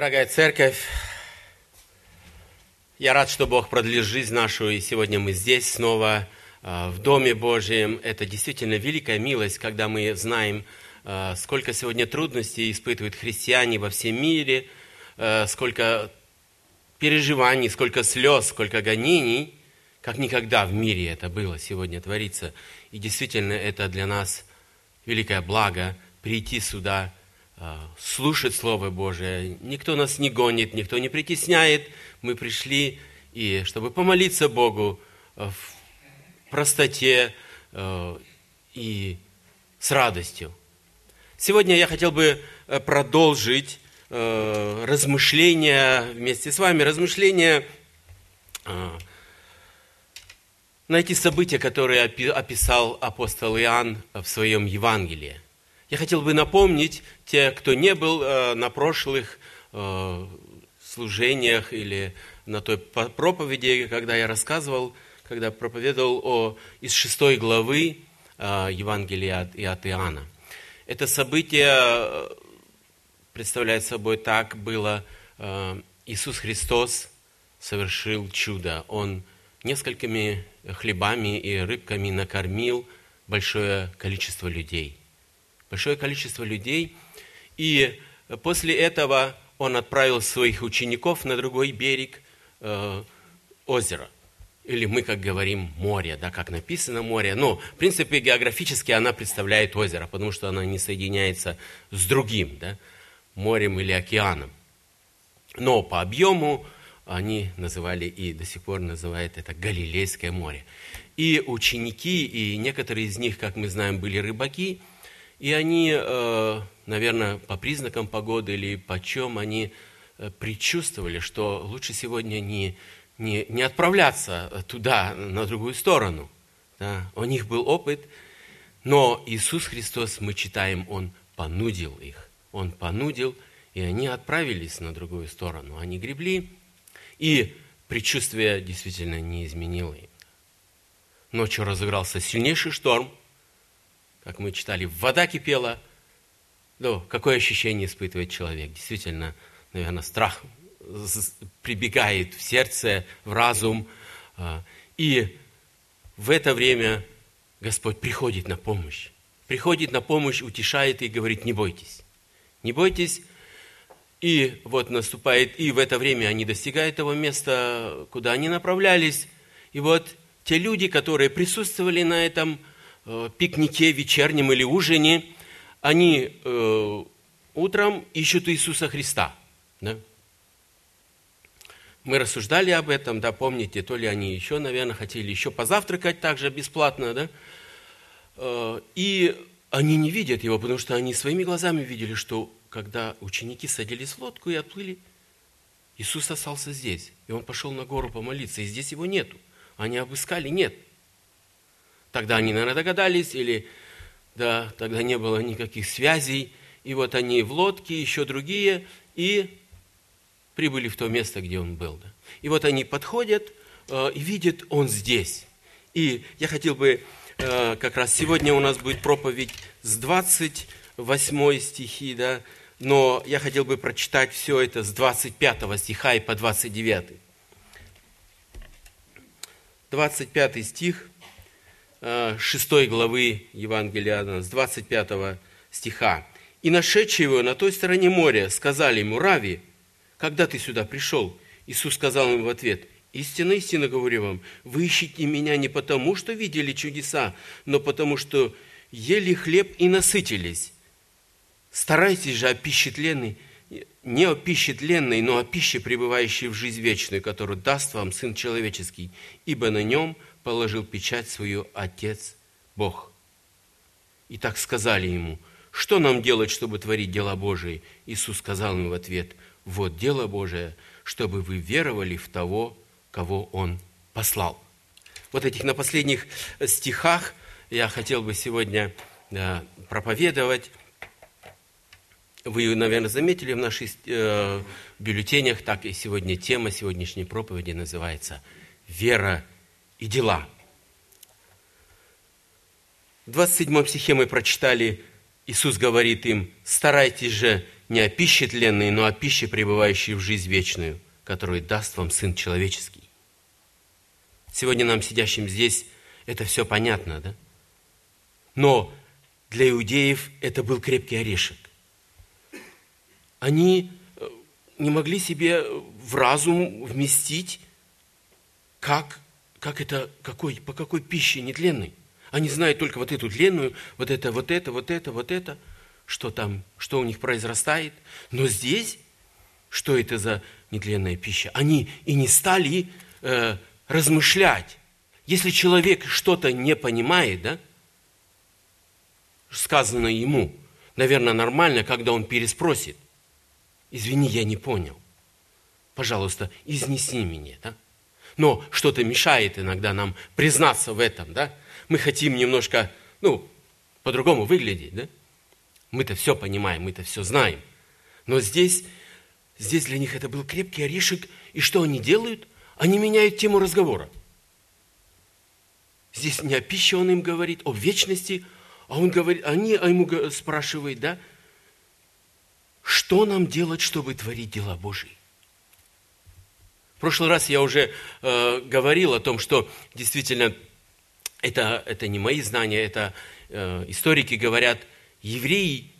Дорогая церковь, я рад, что Бог продлил жизнь нашу, и сегодня мы здесь снова а, в Доме Божьем. Это действительно великая милость, когда мы знаем, а, сколько сегодня трудностей испытывают христиане во всем мире, а, сколько переживаний, сколько слез, сколько гонений, как никогда в мире это было сегодня творится. И действительно это для нас великое благо прийти сюда, слушать Слово Божие. Никто нас не гонит, никто не притесняет. Мы пришли, и чтобы помолиться Богу в простоте э, и с радостью. Сегодня я хотел бы продолжить размышления вместе с вами, размышления на эти события, которые описал апостол Иоанн в своем Евангелии. Я хотел бы напомнить те, кто не был на прошлых служениях или на той проповеди, когда я рассказывал когда проповедовал о, из шестой главы э, Евангелия от, и от Иоанна. Это событие э, представляет собой так было, э, Иисус Христос совершил чудо. Он несколькими хлебами и рыбками накормил большое количество людей. Большое количество людей. И после этого он отправил своих учеников на другой берег э, озера – или мы, как говорим, море, да, как написано море. Но, в принципе, географически она представляет озеро, потому что она не соединяется с другим, да, морем или океаном. Но по объему они называли и до сих пор называют это Галилейское море. И ученики, и некоторые из них, как мы знаем, были рыбаки, и они, э, наверное, по признакам погоды или по чем, они э, предчувствовали, что лучше сегодня не не, не отправляться туда, на другую сторону. Да. У них был опыт, но Иисус Христос, мы читаем, Он понудил их. Он понудил, и они отправились на другую сторону. Они гребли, и предчувствие действительно не изменило им. Ночью разыгрался сильнейший шторм, как мы читали, вода кипела. Ну, какое ощущение испытывает человек? Действительно, наверное, страх прибегает в сердце, в разум. А, и в это время Господь приходит на помощь. Приходит на помощь, утешает и говорит, не бойтесь. Не бойтесь. И вот наступает, и в это время они достигают того места, куда они направлялись. И вот те люди, которые присутствовали на этом пикнике вечернем или ужине, они э, утром ищут Иисуса Христа. Да? Мы рассуждали об этом, да, помните, то ли они еще, наверное, хотели еще позавтракать также бесплатно, да, э, и они не видят его, потому что они своими глазами видели, что когда ученики садились в лодку и отплыли, Иисус остался здесь, и он пошел на гору помолиться, и здесь его нету. Они обыскали, нет. Тогда они, наверное, догадались, или да, тогда не было никаких связей, и вот они в лодке, еще другие, и прибыли в то место, где он был. Да. И вот они подходят э, и видят, он здесь. И я хотел бы, э, как раз сегодня у нас будет проповедь с 28 стихи, да, но я хотел бы прочитать все это с 25 стиха и по 29. 25 стих 6 э, главы Евангелия с 25 стиха. «И нашедшие его на той стороне моря сказали ему, Рави, когда ты сюда пришел? Иисус сказал им в ответ, истинно, истинно говорю вам, вы ищете меня не потому, что видели чудеса, но потому, что ели хлеб и насытились. Старайтесь же о пище тленной, не о пище тленной, но о пище, пребывающей в жизнь вечную, которую даст вам Сын Человеческий, ибо на нем положил печать свою Отец Бог. И так сказали ему, что нам делать, чтобы творить дела Божии? Иисус сказал им в ответ – вот дело Божие, чтобы вы веровали в того, кого Он послал. Вот этих на последних стихах я хотел бы сегодня проповедовать. Вы, наверное, заметили в наших э, бюллетенях, так и сегодня тема сегодняшней проповеди называется «Вера и дела». В 27 стихе мы прочитали, Иисус говорит им, «Старайтесь же не о пище тленной, но о пище, пребывающей в жизнь вечную, которую даст вам Сын Человеческий. Сегодня нам, сидящим здесь, это все понятно, да? Но для иудеев это был крепкий орешек. Они э, не могли себе в разум вместить, как, как это, какой, по какой пище нетленной. Они знают только вот эту тленную, вот это, вот это, вот это, вот это, что там, что у них произрастает. Но здесь, что это за нетленная пища? Они и не стали э, размышлять. Если человек что-то не понимает, да, сказано ему, наверное, нормально, когда он переспросит. Извини, я не понял. Пожалуйста, изнеси меня, да? Но что-то мешает иногда нам признаться в этом, да? Мы хотим немножко, ну, по-другому выглядеть, да? Мы-то все понимаем, мы-то все знаем. Но здесь, здесь для них это был крепкий орешек. И что они делают? Они меняют тему разговора. Здесь не о пище он им говорит, о вечности, а он говорит, они а ему спрашивают, да, что нам делать, чтобы творить дела Божьи? В прошлый раз я уже э, говорил о том, что действительно это, это не мои знания, это э, историки говорят, евреи,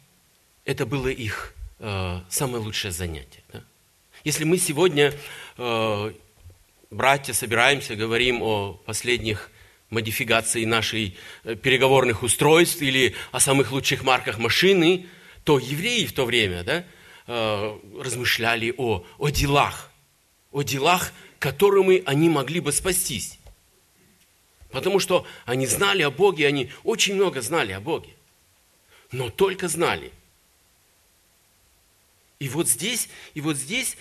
это было их э, самое лучшее занятие. Да? Если мы сегодня э, братья, собираемся, говорим о последних модификации наших э, переговорных устройств или о самых лучших марках машины, то евреи в то время да, э, размышляли о, о делах, о делах, которыми они могли бы спастись. Потому что они знали о Боге, они очень много знали о Боге. Но только знали. И вот здесь, и вот здесь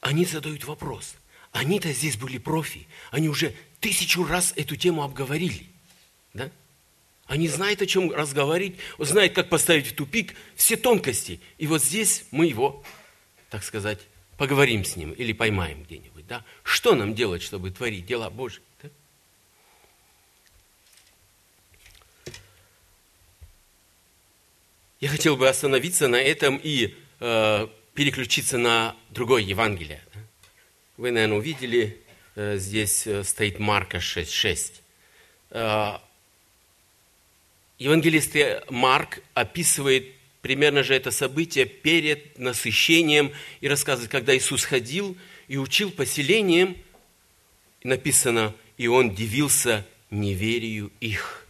они задают вопрос – они-то здесь были профи. Они уже тысячу раз эту тему обговорили. Да? Они знают, о чем разговаривать, знают, как поставить в тупик все тонкости. И вот здесь мы его, так сказать, поговорим с ним или поймаем где-нибудь. Да? Что нам делать, чтобы творить дела Божьи? Да? Я хотел бы остановиться на этом и э, переключиться на другое Евангелие. Вы, наверное, увидели, э, здесь э, стоит Марка 6.6. Э, евангелист Марк описывает примерно же это событие перед насыщением и рассказывает, когда Иисус ходил и учил поселением, написано, и он дивился неверию их.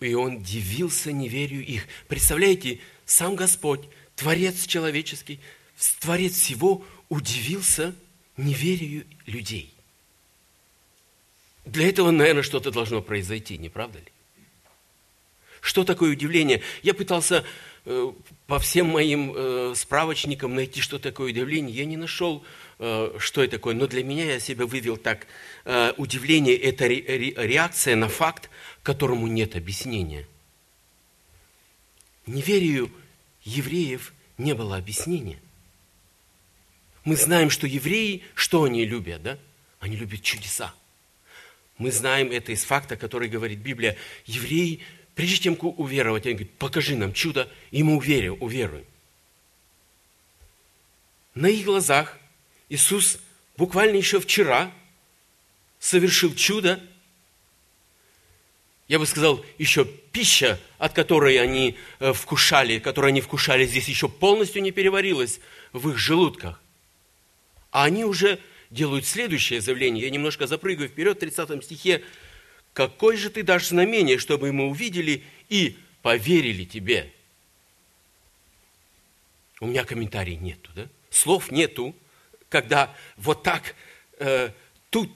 И он дивился неверию их. Представляете, сам Господь, Творец человеческий, Творец всего, удивился неверию людей. Для этого, наверное, что-то должно произойти, не правда ли? Что такое удивление? Я пытался э, по всем моим э, справочникам найти, что такое удивление. Я не нашел, э, что это такое, но для меня я себя вывел так. Удивление – это ре, ре, реакция на факт, которому нет объяснения. Неверию евреев не было объяснения. Мы знаем, что евреи, что они любят, да? Они любят чудеса. Мы знаем это из факта, который говорит Библия. Евреи, прежде чем уверовать, они говорят, покажи нам чудо, и мы уверим, уверуем. На их глазах Иисус буквально еще вчера совершил чудо, я бы сказал, еще пища, от которой они э, вкушали, которую они вкушали здесь, еще полностью не переварилась в их желудках. А они уже делают следующее заявление. Я немножко запрыгаю вперед, в 30 стихе. «Какой же ты дашь знамение, чтобы мы увидели и поверили тебе?» У меня комментариев нету, да? Слов нету, когда вот так э, тут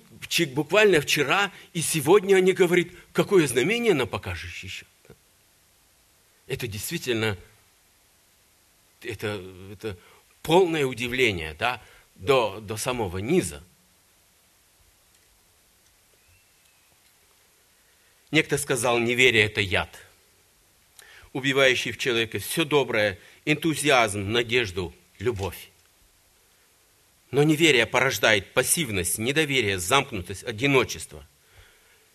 буквально вчера и сегодня они говорят, какое знамение нам покажешь еще? Это действительно, это, это полное удивление, да? до, до самого низа. Некто сказал, неверие – это яд, убивающий в человеке все доброе, энтузиазм, надежду, любовь. Но неверие порождает пассивность, недоверие, замкнутость, одиночество.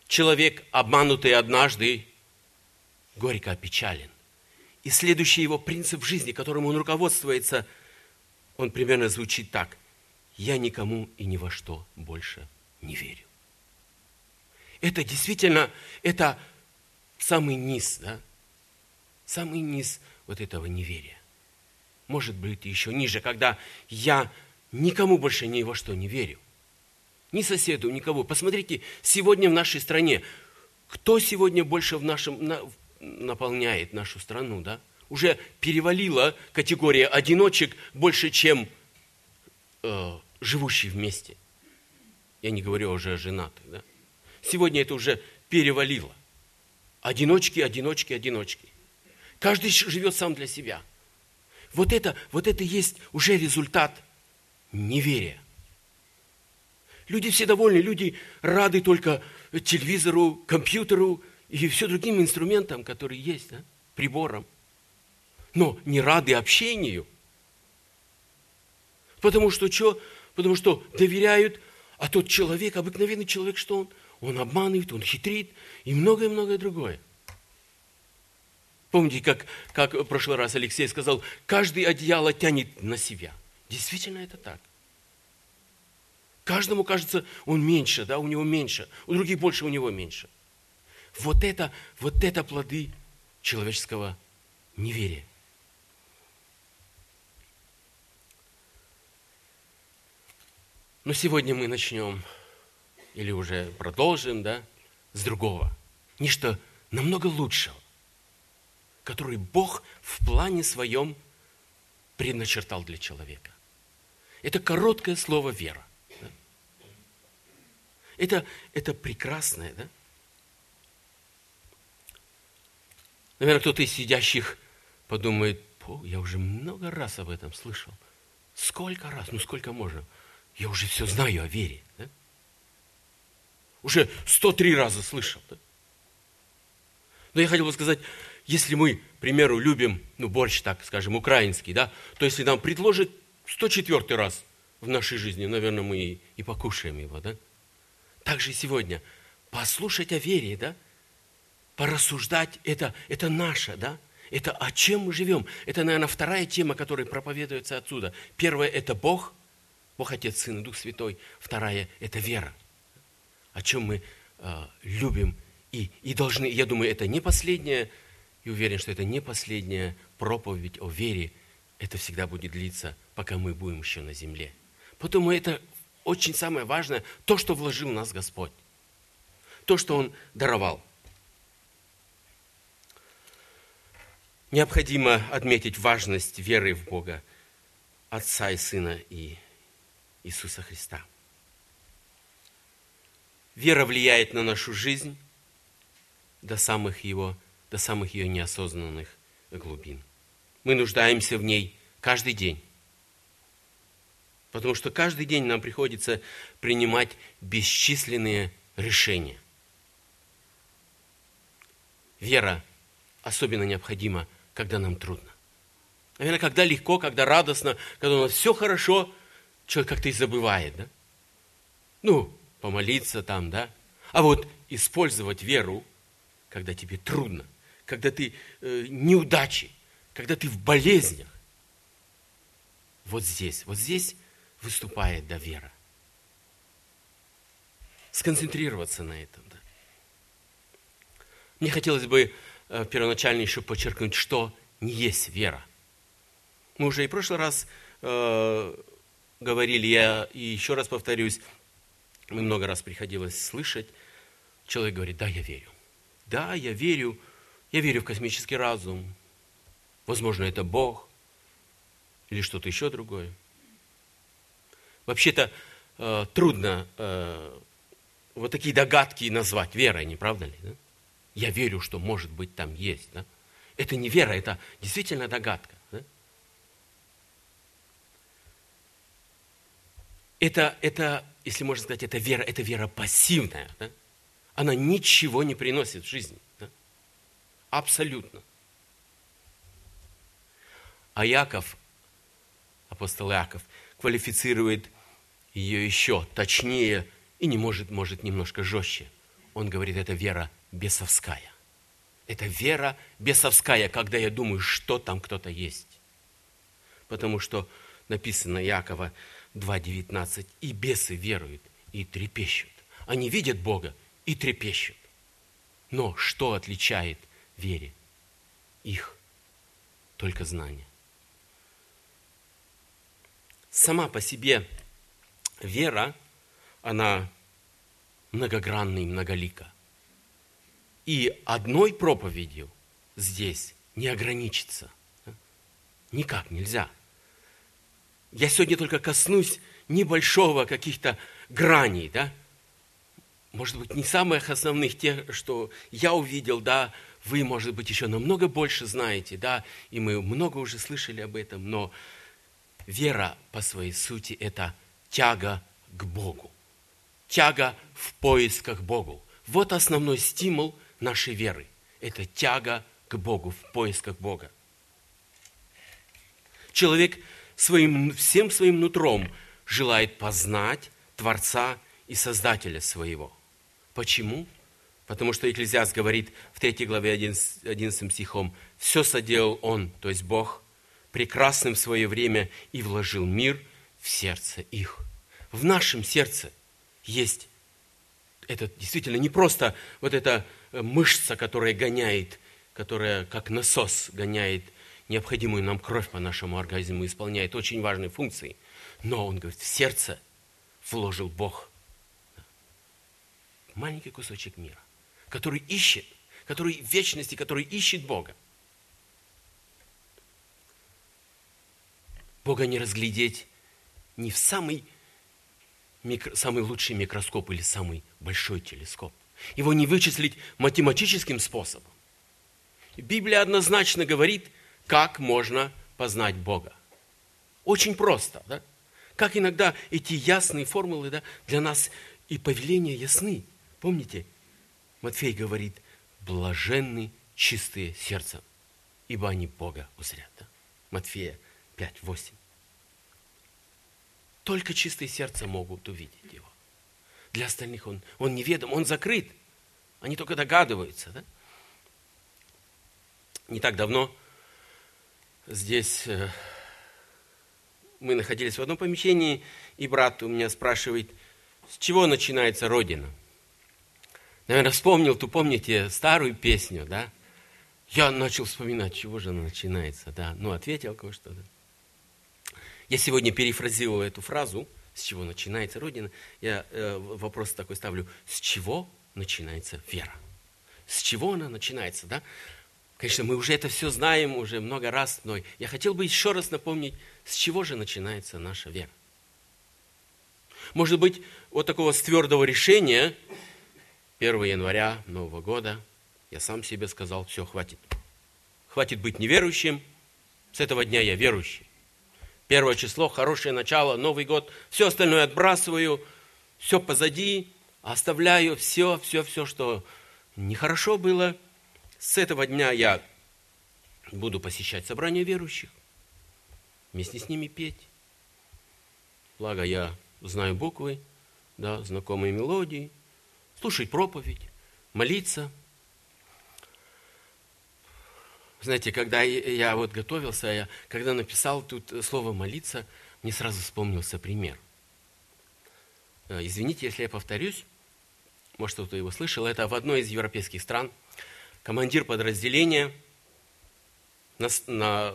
Человек, обманутый однажды, горько опечален. И следующий его принцип жизни, которым он руководствуется, он примерно звучит так. Я никому и ни во что больше не верю. Это действительно, это самый низ, да? Самый низ вот этого неверия. Может быть, еще ниже, когда я никому больше ни во что не верю. Ни соседу, никого. Посмотрите, сегодня в нашей стране, кто сегодня больше в нашем, на, наполняет нашу страну, да? Уже перевалила категория одиночек больше, чем э, живущие вместе. Я не говорю уже о женатых, да? Сегодня это уже перевалило. Одиночки, одиночки, одиночки. Каждый живет сам для себя. Вот это, вот это есть уже результат неверия. Люди все довольны, люди рады только телевизору, компьютеру и все другим инструментам, которые есть, да? приборам. Но не рады общению. Потому что что? Потому что доверяют, а тот человек, обыкновенный человек, что он? Он обманывает, он хитрит и многое-многое другое. Помните, как, как в прошлый раз Алексей сказал, каждый одеяло тянет на себя. Действительно это так. Каждому кажется, он меньше, да, у него меньше, у других больше, у него меньше. Вот это, вот это плоды человеческого неверия. Но сегодня мы начнем, или уже продолжим, да, с другого. Нечто намного лучшего, который Бог в плане своем предначертал для человека. Это короткое слово «вера». Это, это прекрасное, да? Наверное, кто-то из сидящих подумает, я уже много раз об этом слышал. Сколько раз? Ну, сколько можно? Я уже все знаю о вере. Да? Уже 103 раза слышал. Да? Но я хотел бы сказать, если мы, к примеру, любим, ну, борщ, так скажем, украинский, да, то если нам предложат 104 раз в нашей жизни, наверное, мы и, и покушаем его, да? также и сегодня послушать о вере, да, порассуждать, это, это наше, да, это о чем мы живем. Это, наверное, вторая тема, которая проповедуется отсюда. Первая – это Бог, Бог Отец, Сын и Дух Святой. Вторая – это вера, о чем мы э, любим и, и должны, я думаю, это не последняя, и уверен, что это не последняя проповедь о вере, это всегда будет длиться, пока мы будем еще на земле. Поэтому это очень самое важное, то, что вложил в нас Господь. То, что Он даровал. Необходимо отметить важность веры в Бога, Отца и Сына и Иисуса Христа. Вера влияет на нашу жизнь до самых, его, до самых ее неосознанных глубин. Мы нуждаемся в ней каждый день. Потому что каждый день нам приходится принимать бесчисленные решения. Вера особенно необходима, когда нам трудно. Наверное, когда легко, когда радостно, когда у нас все хорошо, человек как-то и забывает, да? Ну, помолиться там, да? А вот использовать веру, когда тебе трудно, когда ты э, неудачи, когда ты в болезнях. Вот здесь, вот здесь выступает да вера. Сконцентрироваться на этом, да. Мне хотелось бы э, первоначально еще подчеркнуть, что не есть вера. Мы уже и в прошлый раз э, говорили, я и еще раз повторюсь, мы много раз приходилось слышать, человек говорит, да, я верю. Да, я верю, я верю в космический разум. Возможно, это Бог или что-то еще другое. Вообще-то э, трудно э, вот такие догадки назвать верой, не правда ли? Да? Я верю, что может быть там есть. Да? Это не вера, это действительно догадка. Да? Это, это, если можно сказать, это вера, это вера пассивная. Да? Она ничего не приносит в жизни. Да? Абсолютно. А Яков, апостол Яков, квалифицирует ее еще точнее и не может, может немножко жестче. Он говорит, это вера бесовская. Это вера бесовская, когда я думаю, что там кто-то есть. Потому что написано Якова 2.19, и бесы веруют, и трепещут. Они видят Бога и трепещут. Но что отличает вере их? Только знание. Сама по себе вера, она многогранна и многолика. И одной проповедью здесь не ограничится. Никак нельзя. Я сегодня только коснусь небольшого каких-то граней, да? Может быть, не самых основных, тех, что я увидел, да, вы, может быть, еще намного больше знаете, да, и мы много уже слышали об этом, но вера по своей сути – это тяга к Богу, тяга в поисках Богу. Вот основной стимул нашей веры – это тяга к Богу, в поисках Бога. Человек своим, всем своим нутром желает познать Творца и Создателя своего. Почему? Потому что Экклезиаст говорит в 3 главе 11, 11 стихом, «Все соделал Он, то есть Бог, прекрасным в свое время и вложил мир в сердце их». В нашем сердце есть это действительно не просто вот эта э, мышца, которая гоняет, которая как насос гоняет необходимую нам кровь по нашему организму, исполняет очень важные функции. Но он говорит, в сердце вложил Бог маленький кусочек мира, который ищет, который в вечности, который ищет Бога. Бога не разглядеть не в самый, микро, самый лучший микроскоп или самый большой телескоп. Его не вычислить математическим способом. Библия однозначно говорит, как можно познать Бога. Очень просто, да? Как иногда эти ясные формулы да, для нас и повеления ясны. Помните, Матфей говорит, блаженны чистые сердцем, ибо они Бога узрят. Да? Матфея 5, 8. Только чистые сердца могут увидеть его. Для остальных он, он неведом, он закрыт. Они только догадываются. Да? Не так давно здесь э, мы находились в одном помещении, и брат у меня спрашивает, с чего начинается Родина – Наверное, вспомнил, ту помните старую песню, да? Я начал вспоминать, чего же она начинается, да? Ну, ответил кое-что, да? Я сегодня перефразировал эту фразу, с чего начинается Родина. Я э, вопрос такой ставлю, с чего начинается вера? С чего она начинается, да? Конечно, мы уже это все знаем уже много раз, но я хотел бы еще раз напомнить, с чего же начинается наша вера. Может быть, вот такого с твердого решения 1 января Нового года я сам себе сказал, все, хватит. Хватит быть неверующим, с этого дня я верующий. Первое число, хорошее начало, Новый год, все остальное отбрасываю, все позади, оставляю все, все, все, что нехорошо было. С этого дня я буду посещать собрания верующих, вместе с ними петь. Благо я знаю буквы, да, знакомые мелодии – слушать проповедь, молиться. Знаете, когда я вот готовился, я, когда написал тут слово «молиться», мне сразу вспомнился пример. Э, извините, если я повторюсь, может, кто-то его слышал, это в одной из европейских стран командир подразделения на, на,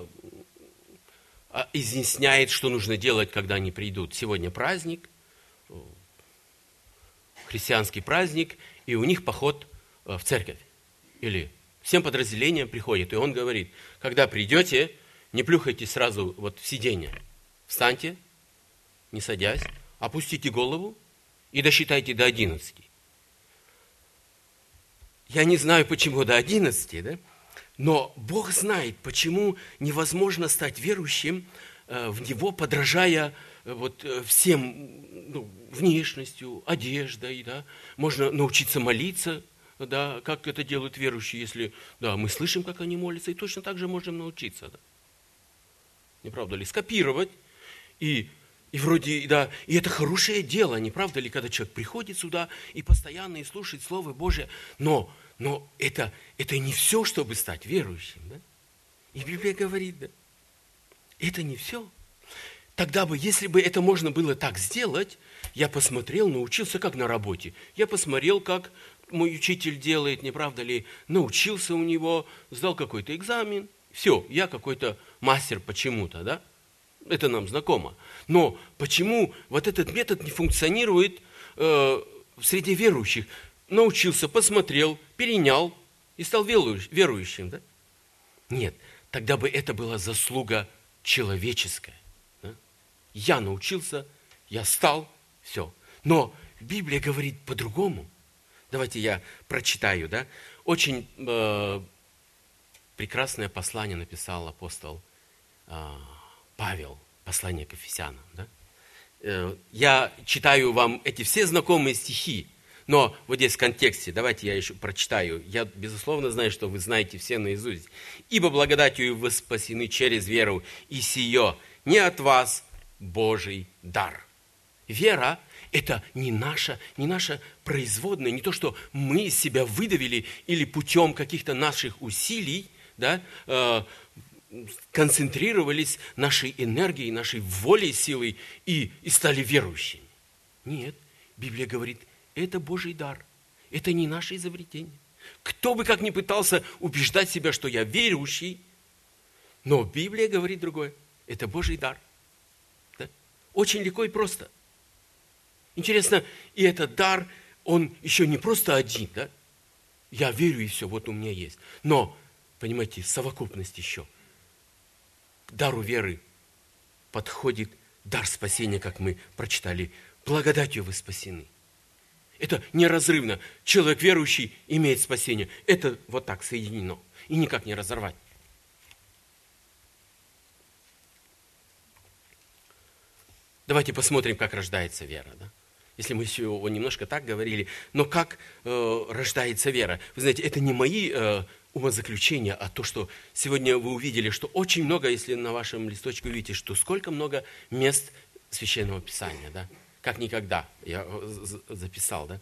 изъясняет, что нужно делать, когда они придут. Сегодня праздник, христианский праздник, и у них поход э, в церковь. Или всем подразделениям приходит, и он говорит, когда придете, не плюхайте сразу вот в сиденье. Встаньте, не садясь, опустите голову и досчитайте до 11. Я не знаю, почему до 11, да? но Бог знает, почему невозможно стать верующим э, в Него, подражая Э, вот э, всем ну, внешностью, одеждой, да, можно научиться молиться, да, как это делают верующие, если, да, мы слышим, как они молятся, и точно так же можем научиться, да. Не правда ли? Скопировать и И вроде, да, и это хорошее дело, не правда ли, когда человек приходит сюда и постоянно и слушает Слово Божие, но, но это, это не все, чтобы стать верующим, да? И Библия говорит, да, это не все. Тогда бы, если бы это можно было так сделать, я посмотрел, научился, как на работе. Я посмотрел, как мой учитель делает, не правда ли, научился у него, сдал какой-то экзамен. Все, я какой-то мастер почему-то, да? Это нам знакомо. Но почему вот этот метод не функционирует э, в среде верующих? Научился, посмотрел, перенял и стал верующим, да? Нет, тогда бы это была заслуга человеческая. Да? Я научился, я стал, все. Но Библия говорит по-другому. Давайте я прочитаю, да? Очень э, прекрасное послание написал апостол э, Павел, послание к Ефесянам, да? Э, я читаю вам эти все знакомые стихи, но вот здесь в контексте, давайте я еще прочитаю. Я, безусловно, знаю, что вы знаете все наизусть. «Ибо благодатью вы спасены через веру, и сие не от вас Божий дар». Вера – это не наша, не наша производная, не то, что мы себя выдавили или путем каких-то наших усилий да, э, концентрировались нашей энергией, нашей волей, силой и, и стали верующими. Нет, Библия говорит, это Божий дар. Это не наше изобретение. Кто бы как ни пытался убеждать себя, что я верующий, но Библия говорит другое. Это Божий дар. Да? Очень легко и просто. Интересно, и этот дар, он еще не просто один, да? Я верю, и все, вот у меня есть. Но, понимаете, совокупность еще. Дару веры подходит дар спасения, как мы прочитали. Благодатью вы спасены – это неразрывно. Человек верующий имеет спасение. Это вот так соединено. И никак не разорвать. Давайте посмотрим, как рождается вера. Да? Если мы сегодня немножко так говорили, но как э, рождается вера? Вы знаете, это не мои э, умозаключения, а то, что сегодня вы увидели, что очень много, если на вашем листочке увидите, что сколько много мест Священного Писания. Да? как никогда. Я записал, да?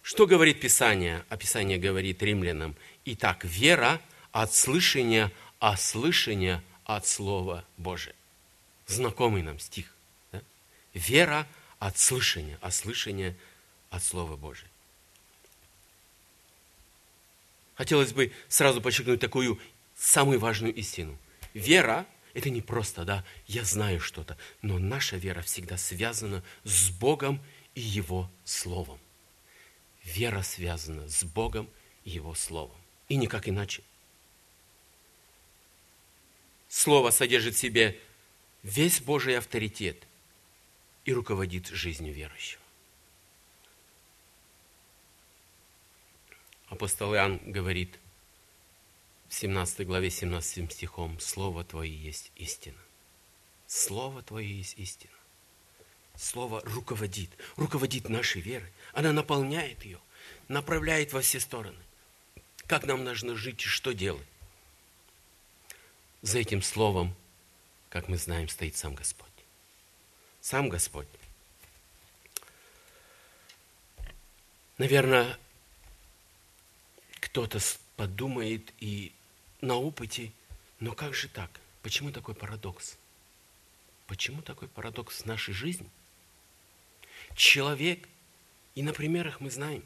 Что говорит Писание? А Писание говорит римлянам. Итак, вера от слышания, а слышание от Слова Божия. Знакомый нам стих. Да? Вера от слышания, а слышание от Слова Божия. Хотелось бы сразу подчеркнуть такую самую важную истину. Вера это не просто, да, я знаю что-то, но наша вера всегда связана с Богом и Его Словом. Вера связана с Богом и Его Словом. И никак иначе. Слово содержит в себе весь Божий авторитет и руководит жизнью верующего. Апостол Иоанн говорит, в 17 главе 17 стихом «Слово Твое есть истина». Слово Твое есть истина. Слово руководит, руководит нашей верой. Она наполняет ее, направляет во все стороны. Как нам нужно жить и что делать? За этим словом, как мы знаем, стоит сам Господь. Сам Господь. Наверное, кто-то подумает и на опыте. Но как же так? Почему такой парадокс? Почему такой парадокс в нашей жизни? Человек, и на примерах мы знаем,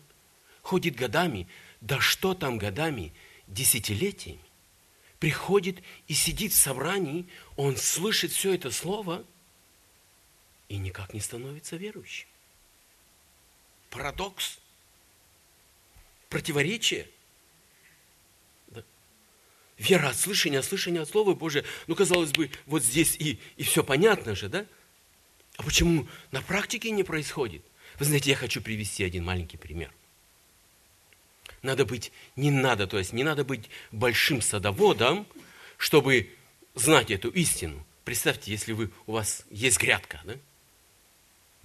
ходит годами, да что там годами, десятилетиями, приходит и сидит в собрании, он слышит все это слово и никак не становится верующим. Парадокс, противоречие – Вера от слышания, слышание от Слова Божия. Ну, казалось бы, вот здесь и, и все понятно же, да? А почему на практике не происходит? Вы знаете, я хочу привести один маленький пример. Надо быть, не надо, то есть не надо быть большим садоводом, чтобы знать эту истину. Представьте, если вы, у вас есть грядка, да?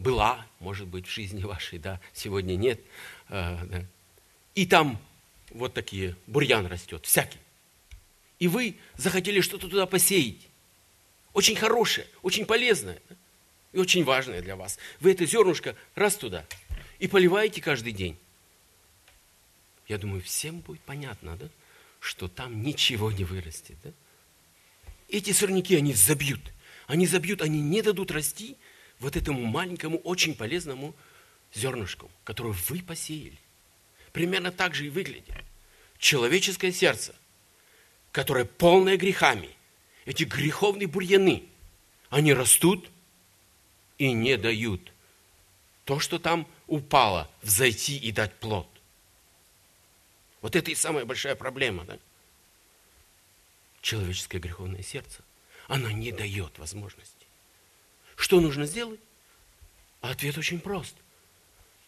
Была, может быть, в жизни вашей, да, сегодня нет. Э. И там вот такие, бурьян растет, всякий и вы захотели что-то туда посеять. Очень хорошее, очень полезное. и очень важное для вас. Вы это зернышко раз туда и поливаете каждый день. Я думаю, всем будет понятно, да, что там ничего не вырастет. Да? Эти сорняки, они забьют. Они забьют, они не дадут расти вот этому маленькому, очень полезному зернышку, которое вы посеяли. Примерно так же и выглядит. Человеческое сердце, которое полное грехами. Эти греховные бурьяны, они растут и не дают то, что там упало, взойти и дать плод. Вот это и самая большая проблема, да? Человеческое греховное сердце. Оно не дает возможности. Что нужно сделать? Ответ очень прост.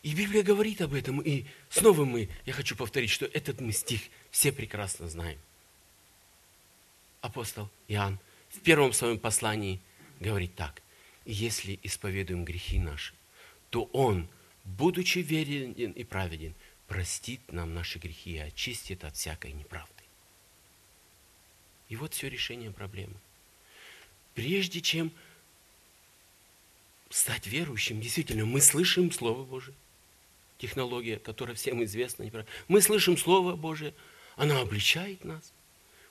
И Библия говорит об этом. И снова мы, я хочу повторить, что этот мы стих все прекрасно знаем. Апостол Иоанн в первом своем послании говорит так. Если исповедуем грехи наши, то Он, будучи верен и праведен, простит нам наши грехи и очистит от всякой неправды. И вот все решение проблемы. Прежде чем стать верующим, действительно, мы слышим Слово Божие. Технология, которая всем известна. Мы слышим Слово Божие, она обличает нас.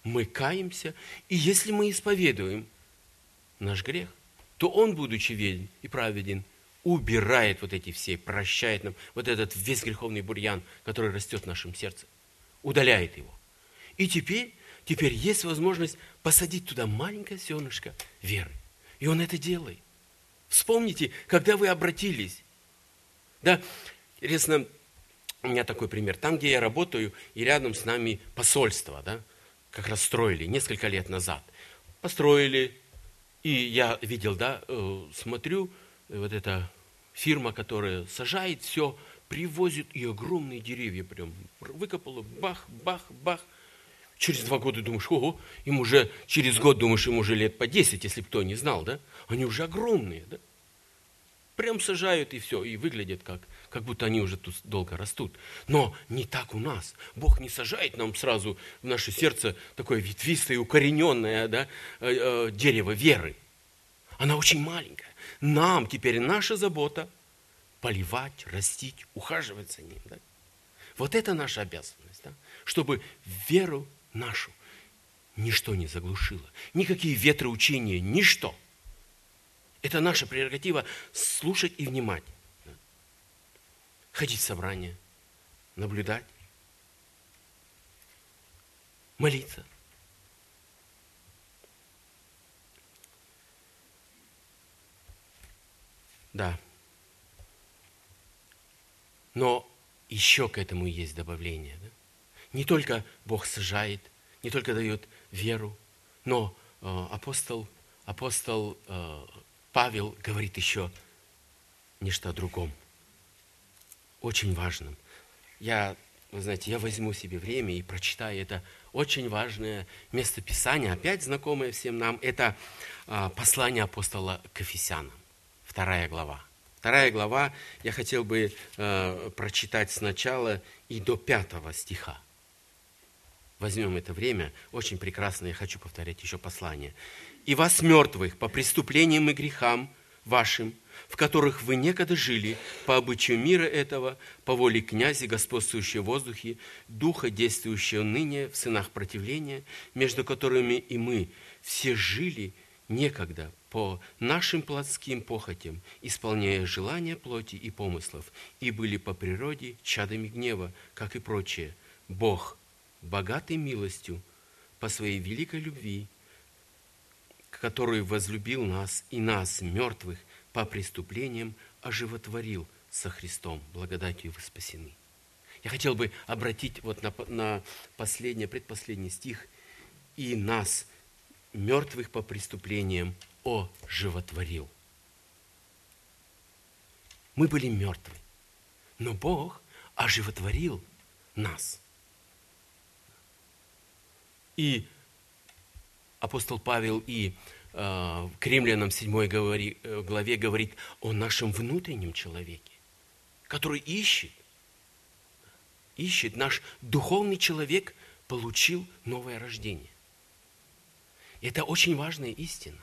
Мы каемся. И если мы исповедуем наш грех, то Он, будучи верен и праведен, убирает вот эти все, прощает нам вот этот весь греховный бурьян, который растет в нашем сердце, удаляет его. И теперь, теперь есть возможность посадить туда маленькое зернышко веры. И он это делает. Вспомните, когда вы обратились. Да, интересно, у меня такой пример. Там, где я работаю, и рядом с нами посольство, да, как раз строили несколько лет назад. Построили, и я видел, да, э, смотрю, вот эта фирма, которая сажает все, привозит и огромные деревья прям выкопала, бах, бах, бах. Через два года думаешь, ого, им уже, через год думаешь, им уже лет по 10, если кто не знал, да? Они уже огромные, да? Прям сажают и все, и выглядят как, как будто они уже тут долго растут. Но не так у нас. Бог не сажает нам сразу в наше сердце такое ветвистое, укорененное да, э, э, дерево веры. Она очень маленькая. Нам теперь наша забота поливать, растить, ухаживать за ним. Да? Вот это наша обязанность, да? чтобы веру нашу ничто не заглушило. Никакие ветры учения, ничто. Это наша прерогатива слушать и внимать. Ходить в собрание, наблюдать, молиться. Да. Но еще к этому есть добавление. Да? Не только Бог сажает, не только дает веру, но э, апостол, апостол э, Павел говорит еще нечто о другом, очень важном. Я, вы знаете, я возьму себе время и прочитаю это очень важное местописание, опять знакомое всем нам. Это э, послание апостола к Ефесянам вторая глава. Вторая глава я хотел бы э, прочитать сначала и до пятого стиха. Возьмем это время, очень прекрасно, я хочу повторять еще послание. «И вас, мертвых, по преступлениям и грехам вашим, в которых вы некогда жили, по обычаю мира этого, по воле князя, господствующего в воздухе, духа, действующего ныне в сынах противления, между которыми и мы все жили некогда по нашим плотским похотям, исполняя желания плоти и помыслов, и были по природе чадами гнева, как и прочее. Бог, богатый милостью, по своей великой любви, который возлюбил нас и нас, мертвых, по преступлениям, оживотворил со Христом, благодатью вы спасены. Я хотел бы обратить вот на, на последний, предпоследний стих. «И нас, мертвых по преступлениям, оживотворил. Мы были мертвы, но Бог оживотворил нас. И апостол Павел и э, к римлянам 7 говори, э, главе говорит о нашем внутреннем человеке, который ищет, ищет, наш духовный человек получил новое рождение. Это очень важная истина.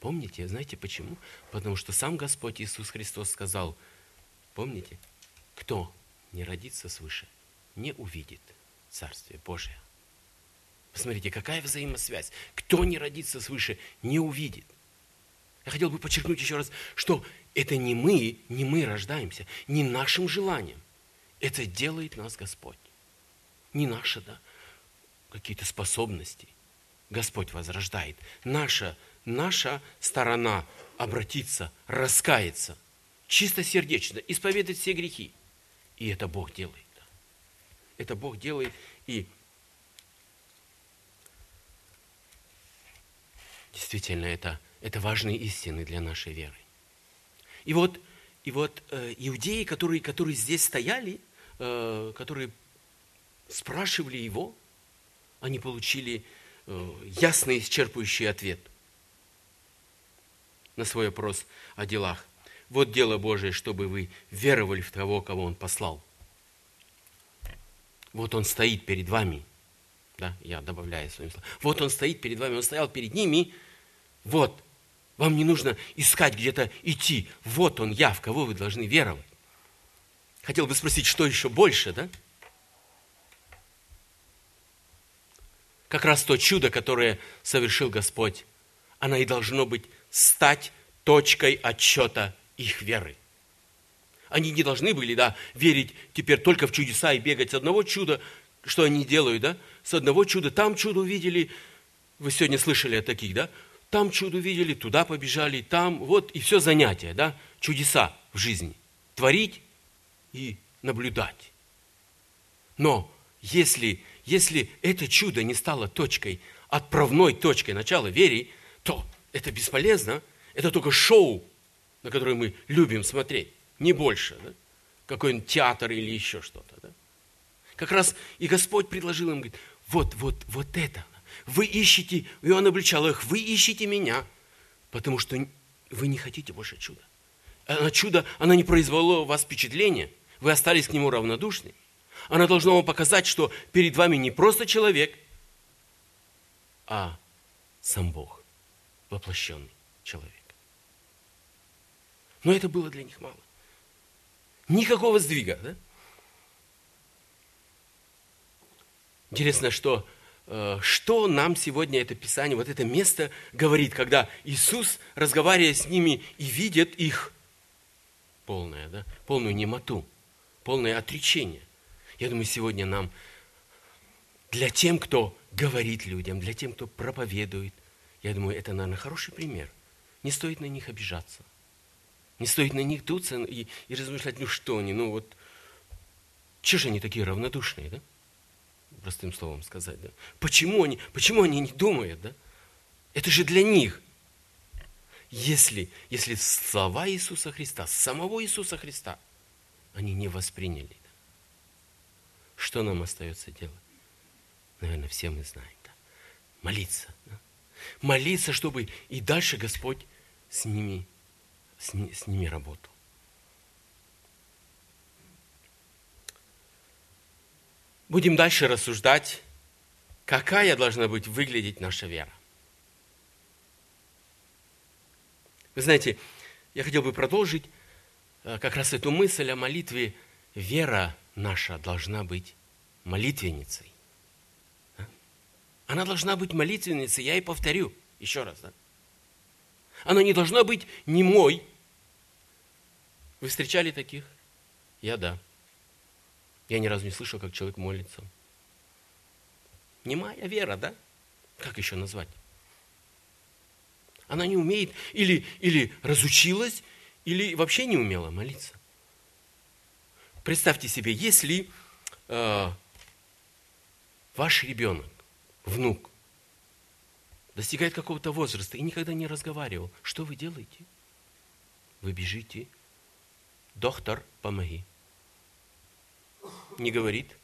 Помните, знаете почему? Потому что сам Господь Иисус Христос сказал, помните, кто не родится свыше, не увидит Царствие Божие. Посмотрите, какая взаимосвязь. Кто не родится свыше, не увидит. Я хотел бы подчеркнуть еще раз, что это не мы, не мы рождаемся, не нашим желанием. Это делает нас Господь. Не наши, да, какие-то способности. Господь возрождает. Наша наша сторона обратиться, раскаяться, чисто сердечно, исповедать все грехи. И это Бог делает. Это Бог делает. И действительно, это, это важные истины для нашей веры. И вот, и вот э, иудеи, которые, которые здесь стояли, э, которые спрашивали его, они получили э, ясный исчерпывающий ответ – на свой вопрос о делах. Вот дело Божие, чтобы вы веровали в того, кого Он послал. Вот Он стоит перед вами. Да, я добавляю своим словом. Вот Он стоит перед вами, Он стоял перед ними. Вот, вам не нужно искать где-то идти. Вот Он, я, в кого вы должны веровать. Хотел бы спросить, что еще больше, да? Как раз то чудо, которое совершил Господь, оно и должно быть стать точкой отчета их веры. Они не должны были, да, верить теперь только в чудеса и бегать с одного чуда, что они делают, да, с одного чуда, там чудо увидели, вы сегодня слышали о таких, да, там чудо увидели, туда побежали, там, вот, и все занятие, да, чудеса в жизни. Творить и наблюдать. Но если, если это чудо не стало точкой, отправной точкой начала веры, то это бесполезно. Это только шоу, на которое мы любим смотреть. Не больше. Да? Какой-нибудь театр или еще что-то. Да? Как раз и Господь предложил им, говорит, вот, вот, вот это. Вы ищете, и он обличал их, вы ищете меня, потому что вы не хотите больше чуда. А чудо, оно не произвело у вас впечатление, вы остались к нему равнодушны. Оно должно вам показать, что перед вами не просто человек, а сам Бог воплощенный человек. Но это было для них мало. Никакого сдвига. Да? Интересно, что, э, что нам сегодня это Писание, вот это место говорит, когда Иисус, разговаривая с ними и видит их полное, да, полную немоту, полное отречение. Я думаю, сегодня нам, для тем, кто говорит людям, для тем, кто проповедует, я думаю, это, наверное, хороший пример. Не стоит на них обижаться. Не стоит на них дуться и, и размышлять, ну что они, ну вот, че же они такие равнодушные, да? Простым словом сказать, да? Почему они, почему они не думают, да? Это же для них. Если, если слова Иисуса Христа, самого Иисуса Христа, они не восприняли, да? что нам остается делать? Наверное, все мы знаем, да? Молиться, да? молиться, чтобы и дальше Господь с ними, с, с ними работал. Будем дальше рассуждать, какая должна быть выглядеть наша вера. Вы знаете, я хотел бы продолжить э, как раз эту мысль о молитве. Вера наша должна быть молитвенницей. Она должна быть молитвенницей, я и повторю еще раз. Да? Она не должна быть немой. Вы встречали таких? Я да. Я ни разу не слышал, как человек молится. Немая вера, да? Как еще назвать? Она не умеет или, или разучилась, или вообще не умела молиться. Представьте себе, если э, ваш ребенок внук, достигает какого-то возраста и никогда не разговаривал, что вы делаете? Вы бежите. Доктор, помоги. Не говорит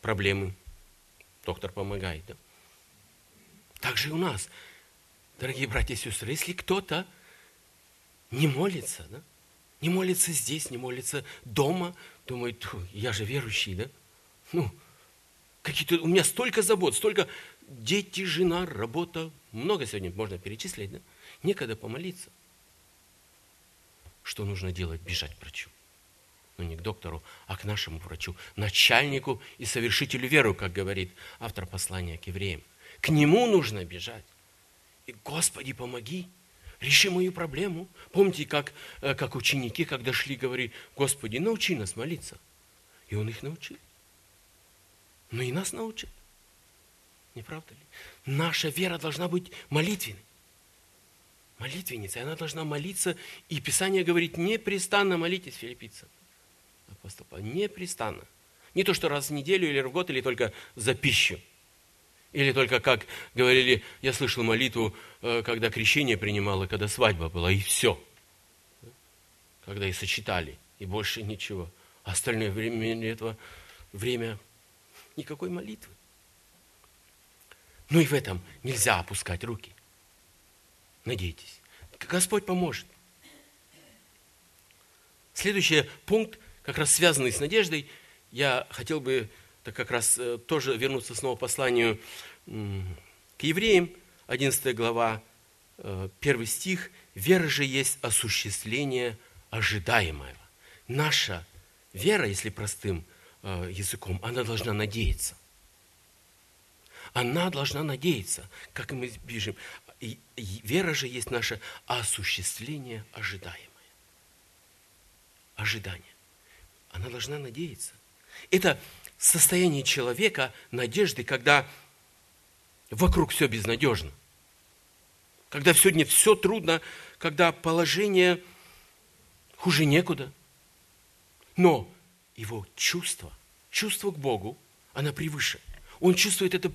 проблемы. Доктор помогает. Да? Так же и у нас, дорогие братья и сестры, если кто-то не молится, да? не молится здесь, не молится дома, думает, я же верующий, да? Ну, какие-то, у меня столько забот, столько дети, жена, работа, много сегодня можно перечислить, да? некогда помолиться. Что нужно делать? Бежать к врачу. Но не к доктору, а к нашему врачу, начальнику и совершителю веры, как говорит автор послания к евреям. К нему нужно бежать. И, Господи, помоги, реши мою проблему. Помните, как, э, как ученики, когда шли, говорили, Господи, научи нас молиться. И Он их научил. Ну и нас научит. Не правда ли? Наша вера должна быть молитвенной. Молитвенницей. Она должна молиться. И Писание говорит, непрестанно молитесь, филиппийцам. Апостол Павел, непрестанно. Не то, что раз в неделю или в год, или только за пищу. Или только, как говорили, я слышал молитву, э, когда крещение принимало, когда свадьба была, и все. Когда и сочетали, и больше ничего. А остальное время этого время никакой молитвы. Ну и в этом нельзя опускать руки. Надейтесь. Господь поможет. Следующий пункт, как раз связанный с надеждой, я хотел бы так как раз э, тоже вернуться снова к посланию к евреям, 11 глава, 1 э, стих. «Вера же есть осуществление ожидаемого». Наша вера, если простым э, языком, она должна надеяться. Она должна надеяться, как мы бежим. И, вера же есть наше осуществление ожидаемое. Ожидание. Она должна надеяться. Это состояние человека надежды, когда вокруг все безнадежно. Когда сегодня все трудно, когда положение хуже некуда. Но его чувство, чувство к Богу, она превыше. Он чувствует это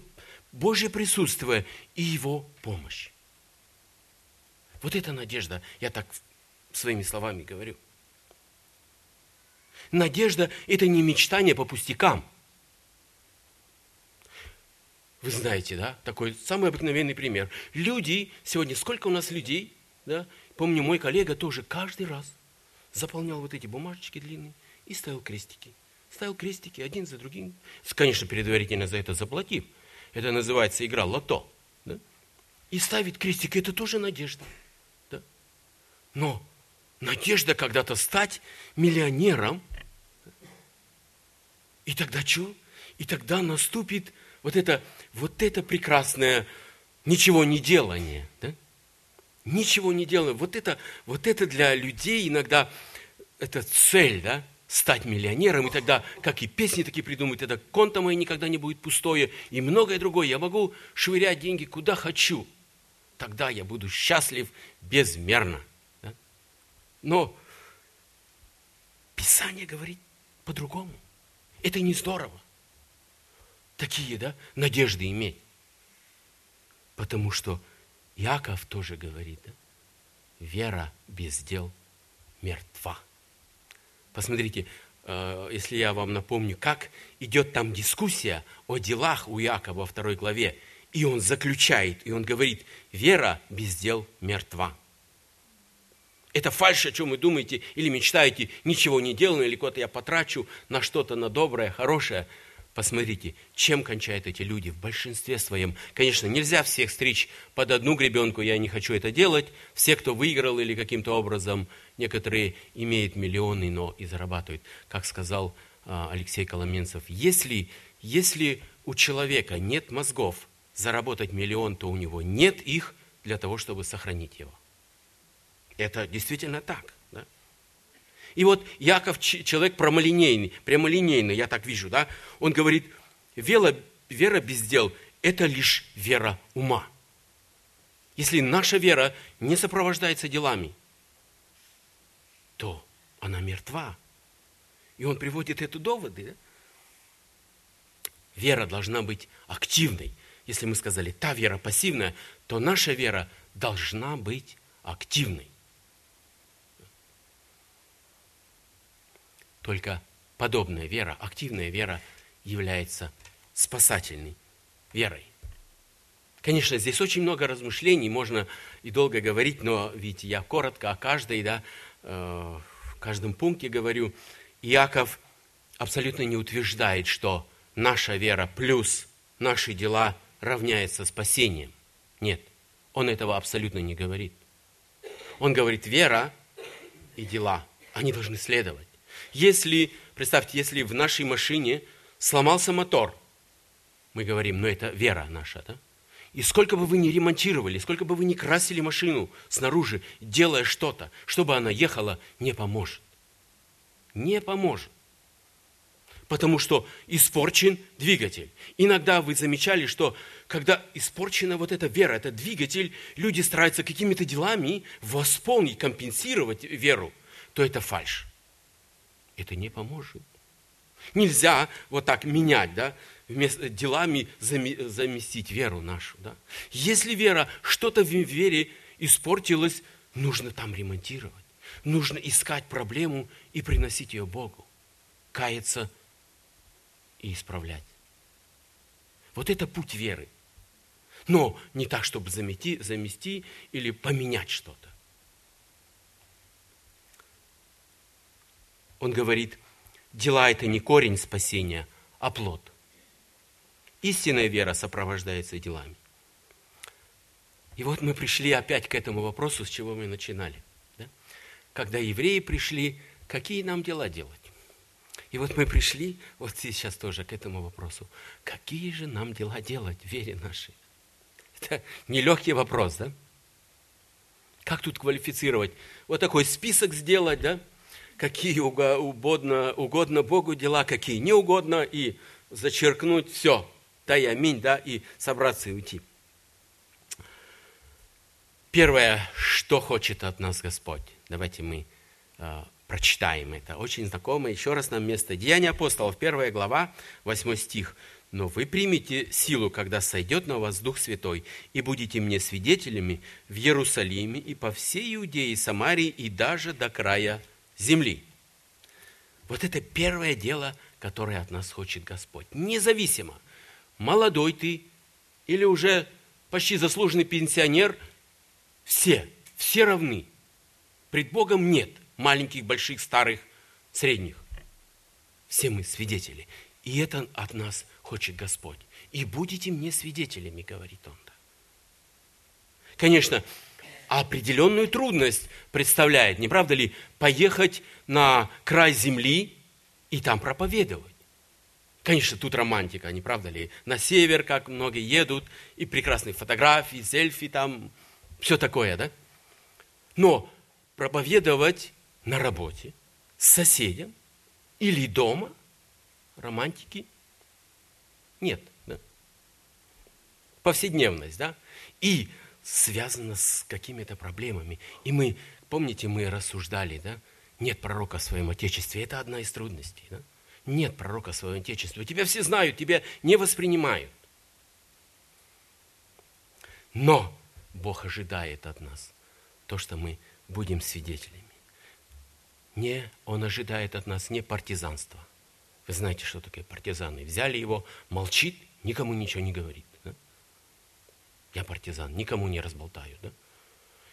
Божье присутствие и Его помощь. Вот эта надежда, я так своими словами говорю. Надежда – это не мечтание по пустякам. Вы знаете, да, такой самый обыкновенный пример. Люди, сегодня сколько у нас людей, да, помню, мой коллега тоже каждый раз заполнял вот эти бумажечки длинные и ставил крестики. Ставил крестики один за другим. Конечно, предварительно за это заплатив. Это называется игра лото. Да? И ставить крестик, это тоже надежда. Да? Но надежда когда-то стать миллионером, и тогда что? И тогда наступит вот это, вот это прекрасное ничего не делание. Да? Ничего не делание. Вот это, вот это для людей иногда это цель, да? стать миллионером, и тогда, как и песни такие придумают, тогда конто мое никогда не будет пустое, и многое другое. Я могу швырять деньги куда хочу. Тогда я буду счастлив безмерно. Да? Но Писание говорит по-другому. Это не здорово. Такие, да, надежды иметь. Потому что Яков тоже говорит, да, вера без дел мертва. Посмотрите, э, если я вам напомню, как идет там дискуссия о делах у Якова во второй главе. И он заключает, и он говорит, вера без дел мертва. Это фальшь, о чем вы думаете или мечтаете, ничего не делаю, или куда-то я потрачу на что-то, на доброе, хорошее. Посмотрите, чем кончают эти люди в большинстве своем. Конечно, нельзя всех стричь под одну гребенку, я не хочу это делать. Все, кто выиграл или каким-то образом, некоторые имеют миллионы, но и зарабатывают. Как сказал а, Алексей Коломенцев, если, если у человека нет мозгов заработать миллион, то у него нет их для того, чтобы сохранить его. Это действительно так. И вот Яков человек прямолинейный, прямолинейный, я так вижу, да? Он говорит, вера, вера без дел – это лишь вера ума. Если наша вера не сопровождается делами, то она мертва. И он приводит это доводы. Да? Вера должна быть активной. Если мы сказали, та вера пассивная, то наша вера должна быть активной. Только подобная вера, активная вера является спасательной верой. Конечно, здесь очень много размышлений, можно и долго говорить, но ведь я коротко о каждой, да, э, в каждом пункте говорю. Иаков абсолютно не утверждает, что наша вера плюс наши дела равняется спасением. Нет, он этого абсолютно не говорит. Он говорит, вера и дела, они должны следовать. Если, представьте, если в нашей машине сломался мотор, мы говорим, ну это вера наша, да? И сколько бы вы ни ремонтировали, сколько бы вы ни красили машину снаружи, делая что-то, чтобы она ехала, не поможет. Не поможет. Потому что испорчен двигатель. Иногда вы замечали, что когда испорчена вот эта вера, этот двигатель, люди стараются какими-то делами восполнить, компенсировать веру, то это фальш. Это не поможет. Нельзя вот так менять, да? вместо делами заместить веру нашу. Да? Если вера, что-то в вере испортилось, нужно там ремонтировать. Нужно искать проблему и приносить ее Богу. Каяться и исправлять. Вот это путь веры. Но не так, чтобы замести, замести или поменять что-то. Он говорит, дела это не корень спасения, а плод – Истинная вера сопровождается делами. И вот мы пришли опять к этому вопросу, с чего мы начинали. Да? Когда евреи пришли, какие нам дела делать? И вот мы пришли, вот сейчас тоже к этому вопросу. Какие же нам дела делать вере нашей? Это нелегкий вопрос, да? Как тут квалифицировать? Вот такой список сделать, да? Какие угодно, угодно Богу дела, какие не угодно, и зачеркнуть все да и аминь, да, и собраться и уйти. Первое, что хочет от нас Господь. Давайте мы э, прочитаем это. Очень знакомое. Еще раз нам место. Деяния апостолов, первая глава, 8 стих. «Но вы примете силу, когда сойдет на вас Дух Святой, и будете мне свидетелями в Иерусалиме и по всей Иудее, Самарии и даже до края земли». Вот это первое дело, которое от нас хочет Господь. Независимо, молодой ты или уже почти заслуженный пенсионер, все, все равны. Пред Богом нет маленьких, больших, старых, средних. Все мы свидетели. И это от нас хочет Господь. И будете мне свидетелями, говорит Он. Конечно, определенную трудность представляет, не правда ли, поехать на край земли и там проповедовать. Конечно, тут романтика, не правда ли? На север, как многие едут, и прекрасные фотографии, селфи там, все такое, да? Но проповедовать на работе, с соседем или дома, романтики нет. Да? Повседневность, да? И связано с какими-то проблемами. И мы, помните, мы рассуждали, да? Нет пророка в своем Отечестве. Это одна из трудностей, да? нет пророка в своем Отечестве. Тебя все знают, тебя не воспринимают. Но Бог ожидает от нас то, что мы будем свидетелями. Не, Он ожидает от нас не партизанства. Вы знаете, что такое партизаны. Взяли его, молчит, никому ничего не говорит. Да? Я партизан, никому не разболтаю. Да?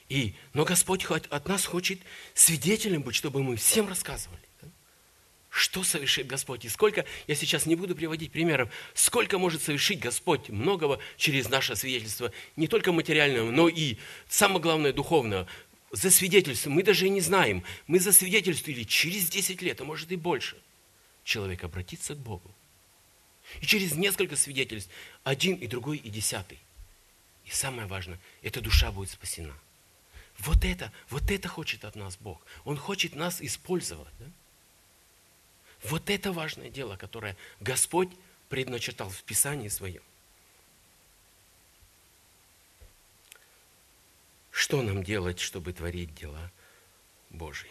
И, но Господь от нас хочет свидетелем быть, чтобы мы всем рассказывали. Что совершит Господь? И сколько, я сейчас не буду приводить примеров, сколько может совершить Господь многого через наше свидетельство, не только материального, но и, самое главное, духовного. За свидетельство мы даже и не знаем. Мы засвидетельствовали через 10 лет, а может и больше. Человек обратится к Богу. И через несколько свидетельств, один и другой и десятый. И самое важное, эта душа будет спасена. Вот это, вот это хочет от нас Бог. Он хочет нас использовать. Да? Вот это важное дело, которое Господь предначертал в Писании своем. Что нам делать, чтобы творить дела Божьи?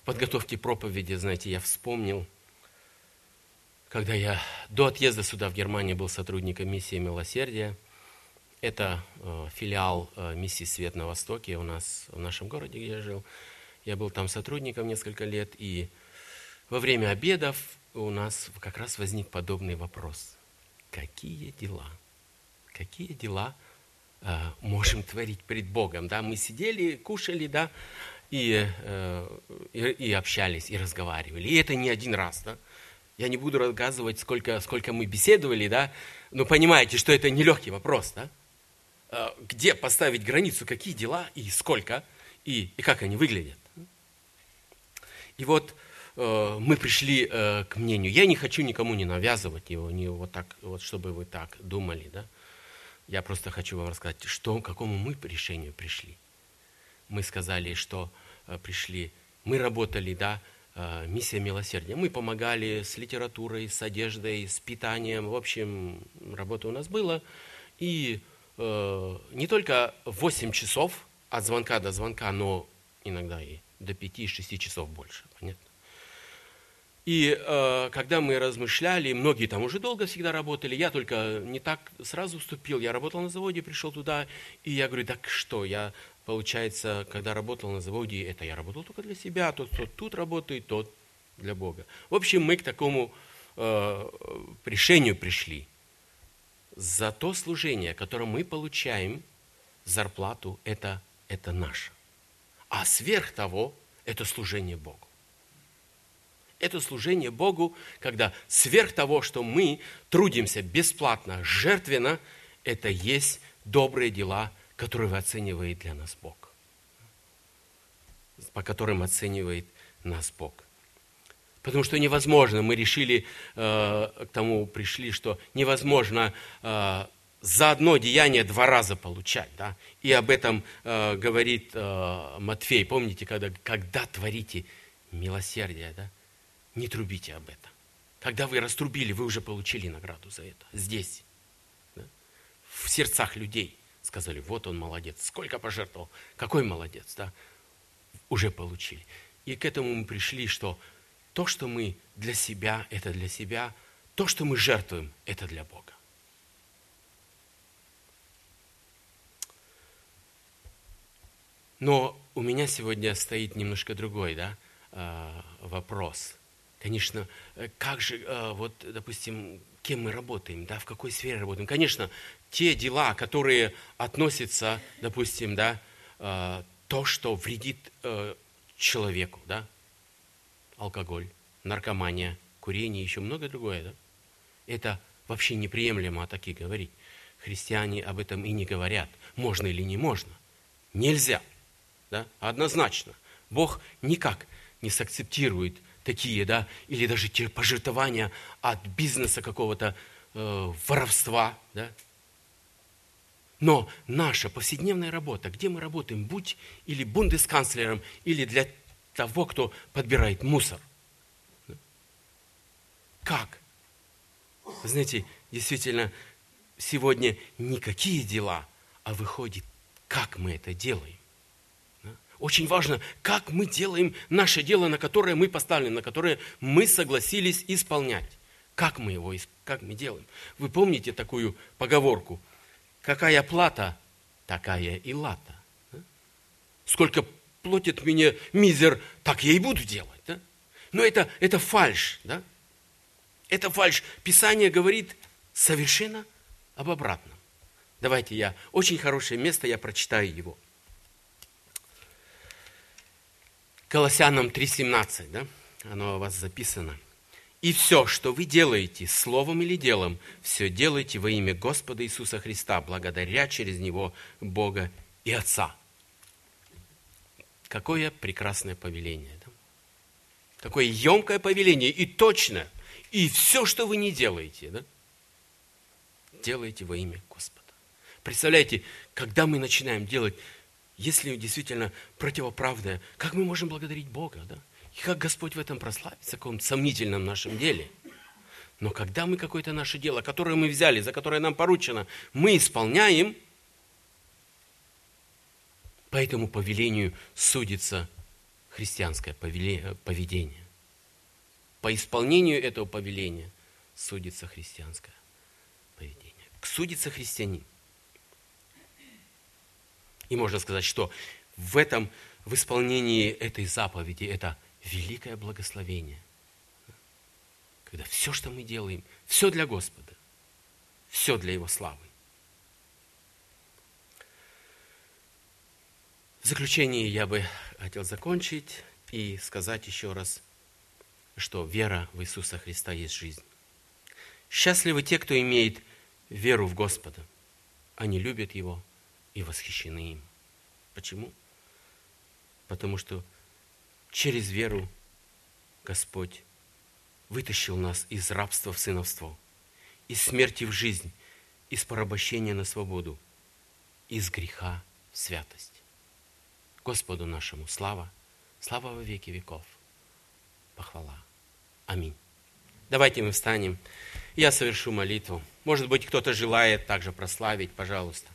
В подготовке проповеди, знаете, я вспомнил, когда я до отъезда сюда, в Германию, был сотрудником миссии милосердия. Это э, филиал э, миссии «Свет на Востоке» у нас в нашем городе, где я жил. Я был там сотрудником несколько лет, и во время обедов у нас как раз возник подобный вопрос. Какие дела? Какие дела э, можем творить пред Богом? Да, мы сидели, кушали, да, и, и, и общались, и разговаривали. И это не один раз, да. Я не буду рассказывать, сколько, сколько мы беседовали, да, но понимаете, что это нелегкий вопрос, да. э, где поставить границу, какие дела и сколько, и, и как они выглядят. И вот э, мы пришли э, к мнению. Я не хочу никому не навязывать его, не вот так, вот чтобы вы так думали, да. Я просто хочу вам рассказать, что, к какому мы решению пришли. Мы сказали, что э, пришли, мы работали, да, миссия милосердия. Мы помогали с литературой, с одеждой, с питанием. В общем, работа у нас была. И э, не только 8 часов от звонка до звонка, но иногда и до 5-6 часов больше. Понятно? И э, когда мы размышляли, многие там уже долго всегда работали, я только не так сразу вступил, я работал на заводе, пришел туда, и я говорю, так что, я, получается, когда работал на заводе, это я работал только для себя, тот, кто тут работает, тот для Бога. В общем, мы к такому э, решению пришли. За то служение, которое мы получаем, зарплату, это, это наше. А сверх того, это служение Богу. Это служение Богу, когда сверх того, что мы трудимся бесплатно, жертвенно, это есть добрые дела, которые оценивает для нас Бог. По которым оценивает нас Бог. Потому что невозможно, мы решили, э, к тому пришли, что невозможно э, за одно деяние два раза получать. Да? И об этом э, говорит э, Матфей. Помните, когда, когда творите милосердие, да? не трубите об этом. Когда вы раструбили, вы уже получили награду за это. Здесь. Да? В сердцах людей. Сказали, вот он молодец. Сколько пожертвовал? Какой молодец, да? Уже получили. И к этому мы пришли, что то, что мы для себя, это для себя. То, что мы жертвуем, это для Бога. Но у меня сегодня стоит немножко другой да, а, вопрос – Конечно, э, как же, э, вот, допустим, кем мы работаем, да, в какой сфере работаем. Конечно, те дела, которые относятся, допустим, да, э, то, что вредит человеку, да, алкоголь, наркомания, курение, еще много другое, да, это вообще неприемлемо о таких говорить. Христиане об этом и не говорят, можно или не можно. Нельзя, да, однозначно. Бог никак не сакцептирует такие, да, или даже те пожертвования от бизнеса какого-то, э, воровства, да. Но наша повседневная работа, где мы работаем, будь или бундесканцлером, или для того, кто подбирает мусор. Как? знаете, действительно, сегодня никакие дела, а выходит, как мы это делаем. Очень важно, как мы делаем наше дело, на которое мы поставлены, на которое мы согласились исполнять. Как мы его, как мы делаем. Вы помните такую поговорку? Какая плата, такая и лата. Сколько платит мне мизер, так я и буду делать. Да? Но это, это фальш. Да? Это фальш. Писание говорит совершенно об обратном. Давайте я, очень хорошее место, я прочитаю его. Колоссянам 3.17, да? Оно у вас записано. И все, что вы делаете, словом или делом, все делайте во имя Господа Иисуса Христа, благодаря через Него Бога и Отца. Какое прекрасное повеление. Да? Какое емкое повеление и точно. И все, что вы не делаете, да? делайте во имя Господа. Представляете, когда мы начинаем делать если действительно противоправное, как мы можем благодарить Бога, да? И как Господь в этом прославится, в каком-то сомнительном нашем деле. Но когда мы какое-то наше дело, которое мы взяли, за которое нам поручено, мы исполняем, по этому повелению судится христианское поведение. По исполнению этого повеления судится христианское поведение. Судится христианин. И можно сказать, что в этом, в исполнении этой заповеди, это великое благословение. Когда все, что мы делаем, все для Господа, все для Его славы. В заключение я бы хотел закончить и сказать еще раз, что вера в Иисуса Христа есть жизнь. Счастливы те, кто имеет веру в Господа. Они любят Его – и восхищены им. Почему? Потому что через веру Господь вытащил нас из рабства в сыновство, из смерти в жизнь, из порабощения на свободу, из греха в святость. Господу нашему слава, слава во веки веков. Похвала. Аминь. Давайте мы встанем. Я совершу молитву. Может быть, кто-то желает также прославить, пожалуйста.